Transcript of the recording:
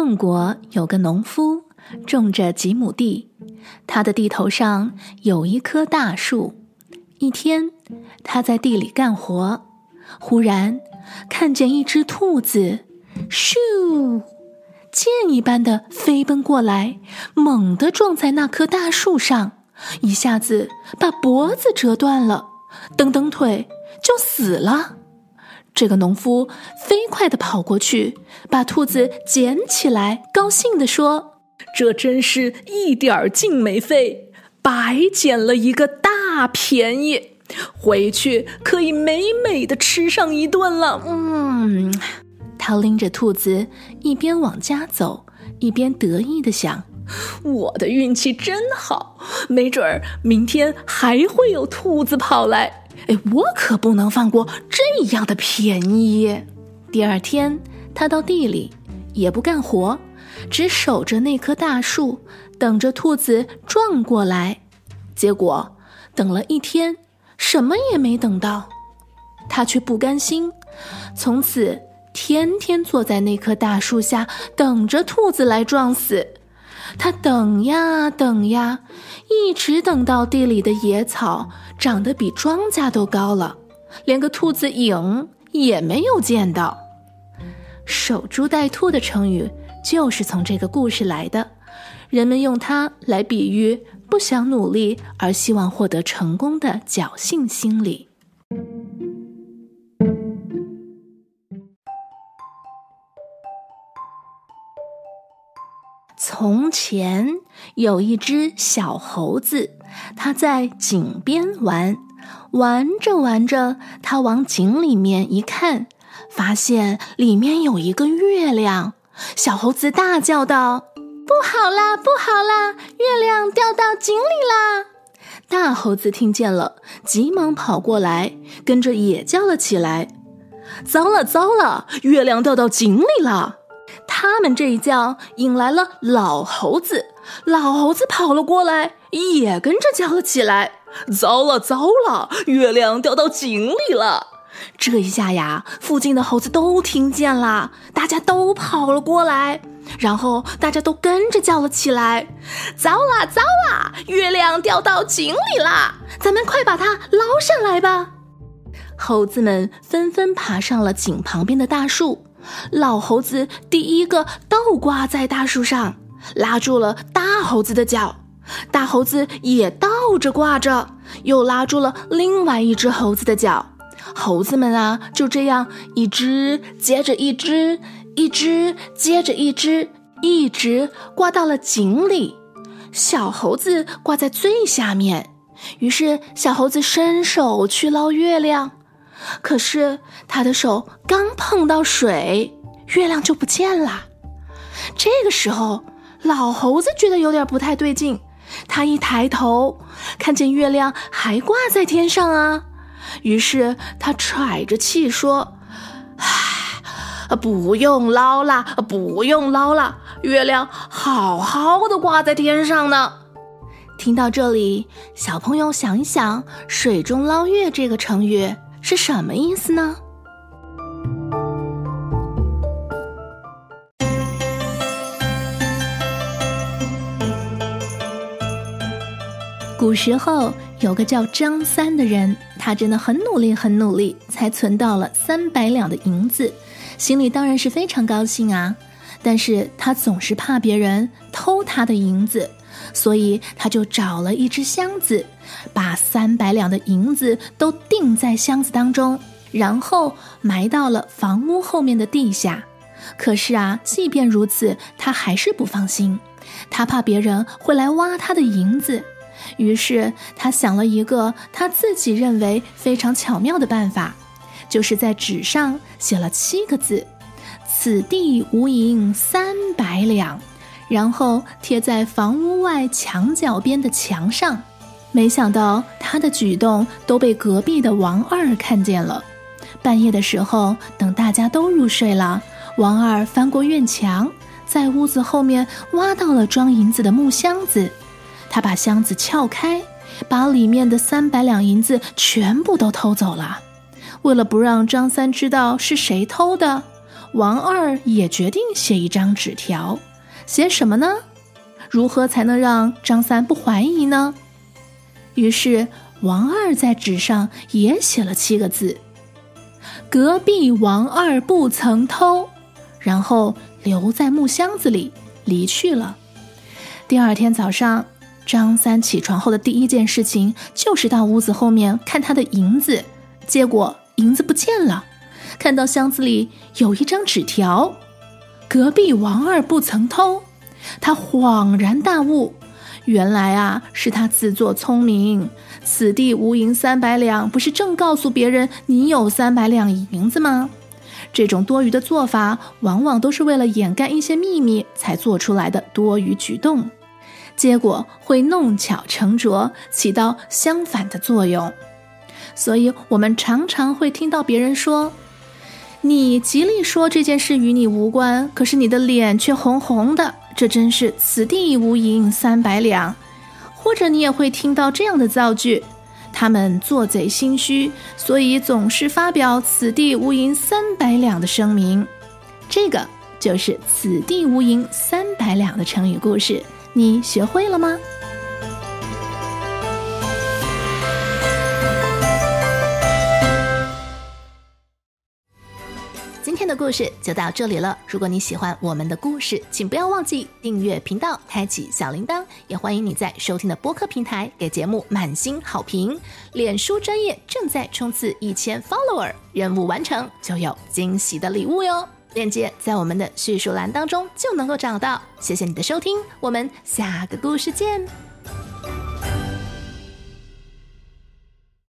宋国有个农夫，种着几亩地，他的地头上有一棵大树。一天，他在地里干活，忽然看见一只兔子，咻，箭一般的飞奔过来，猛地撞在那棵大树上，一下子把脖子折断了，蹬蹬腿就死了。这个农夫飞快地跑过去，把兔子捡起来，高兴地说：“这真是一点儿劲没费，白捡了一个大便宜，回去可以美美的吃上一顿了。”嗯，他拎着兔子一边往家走，一边得意地想：“我的运气真好，没准儿明天还会有兔子跑来。”哎，我可不能放过这样的便宜。第二天，他到地里，也不干活，只守着那棵大树，等着兔子撞过来。结果等了一天，什么也没等到。他却不甘心，从此天天坐在那棵大树下，等着兔子来撞死。他等呀等呀，一直等到地里的野草长得比庄稼都高了，连个兔子影也没有见到。守株待兔的成语就是从这个故事来的，人们用它来比喻不想努力而希望获得成功的侥幸心理。从前有一只小猴子，它在井边玩，玩着玩着，它往井里面一看，发现里面有一个月亮。小猴子大叫道：“不好啦，不好啦，月亮掉到井里啦！”大猴子听见了，急忙跑过来，跟着也叫了起来：“糟了，糟了，月亮掉到井里了！”他们这一叫引来了老猴子，老猴子跑了过来，也跟着叫了起来：“糟了，糟了，月亮掉到井里了！”这一下呀，附近的猴子都听见了，大家都跑了过来，然后大家都跟着叫了起来：“糟了，糟了，月亮掉到井里啦！咱们快把它捞上来吧！”猴子们纷纷爬上了井旁边的大树。老猴子第一个倒挂在大树上，拉住了大猴子的脚。大猴子也倒着挂着，又拉住了另外一只猴子的脚。猴子们啊，就这样一只接着一只，一只接着一只，一直挂到了井里。小猴子挂在最下面，于是小猴子伸手去捞月亮。可是他的手刚碰到水，月亮就不见了。这个时候，老猴子觉得有点不太对劲。他一抬头，看见月亮还挂在天上啊。于是他喘着气说：“唉，不用捞了，不用捞了，月亮好好的挂在天上呢。”听到这里，小朋友想一想，“水中捞月”这个成语。是什么意思呢？古时候有个叫张三的人，他真的很努力，很努力，才存到了三百两的银子，心里当然是非常高兴啊。但是他总是怕别人偷他的银子。所以他就找了一只箱子，把三百两的银子都钉在箱子当中，然后埋到了房屋后面的地下。可是啊，即便如此，他还是不放心，他怕别人会来挖他的银子。于是他想了一个他自己认为非常巧妙的办法，就是在纸上写了七个字：“此地无银三百两。”然后贴在房屋外墙角边的墙上，没想到他的举动都被隔壁的王二看见了。半夜的时候，等大家都入睡了，王二翻过院墙，在屋子后面挖到了装银子的木箱子。他把箱子撬开，把里面的三百两银子全部都偷走了。为了不让张三知道是谁偷的，王二也决定写一张纸条，写什么呢？如何才能让张三不怀疑呢？于是王二在纸上也写了七个字：“隔壁王二不曾偷。”然后留在木箱子里离去了。第二天早上，张三起床后的第一件事情就是到屋子后面看他的银子，结果银子不见了。看到箱子里有一张纸条，隔壁王二不曾偷，他恍然大悟，原来啊是他自作聪明。此地无银三百两，不是正告诉别人你有三百两银子吗？这种多余的做法，往往都是为了掩盖一些秘密才做出来的多余举动，结果会弄巧成拙，起到相反的作用。所以，我们常常会听到别人说：“你极力说这件事与你无关，可是你的脸却红红的，这真是此地无银三百两。”或者，你也会听到这样的造句。他们做贼心虚，所以总是发表“此地无银三百两”的声明。这个就是“此地无银三百两”的成语故事，你学会了吗？今天的故事就到这里了。如果你喜欢我们的故事，请不要忘记订阅频道，开启小铃铛。也欢迎你在收听的播客平台给节目满星好评。脸书专业正在冲刺一千 follower，任务完成就有惊喜的礼物哟。链接在我们的叙述栏当中就能够找到。谢谢你的收听，我们下个故事见。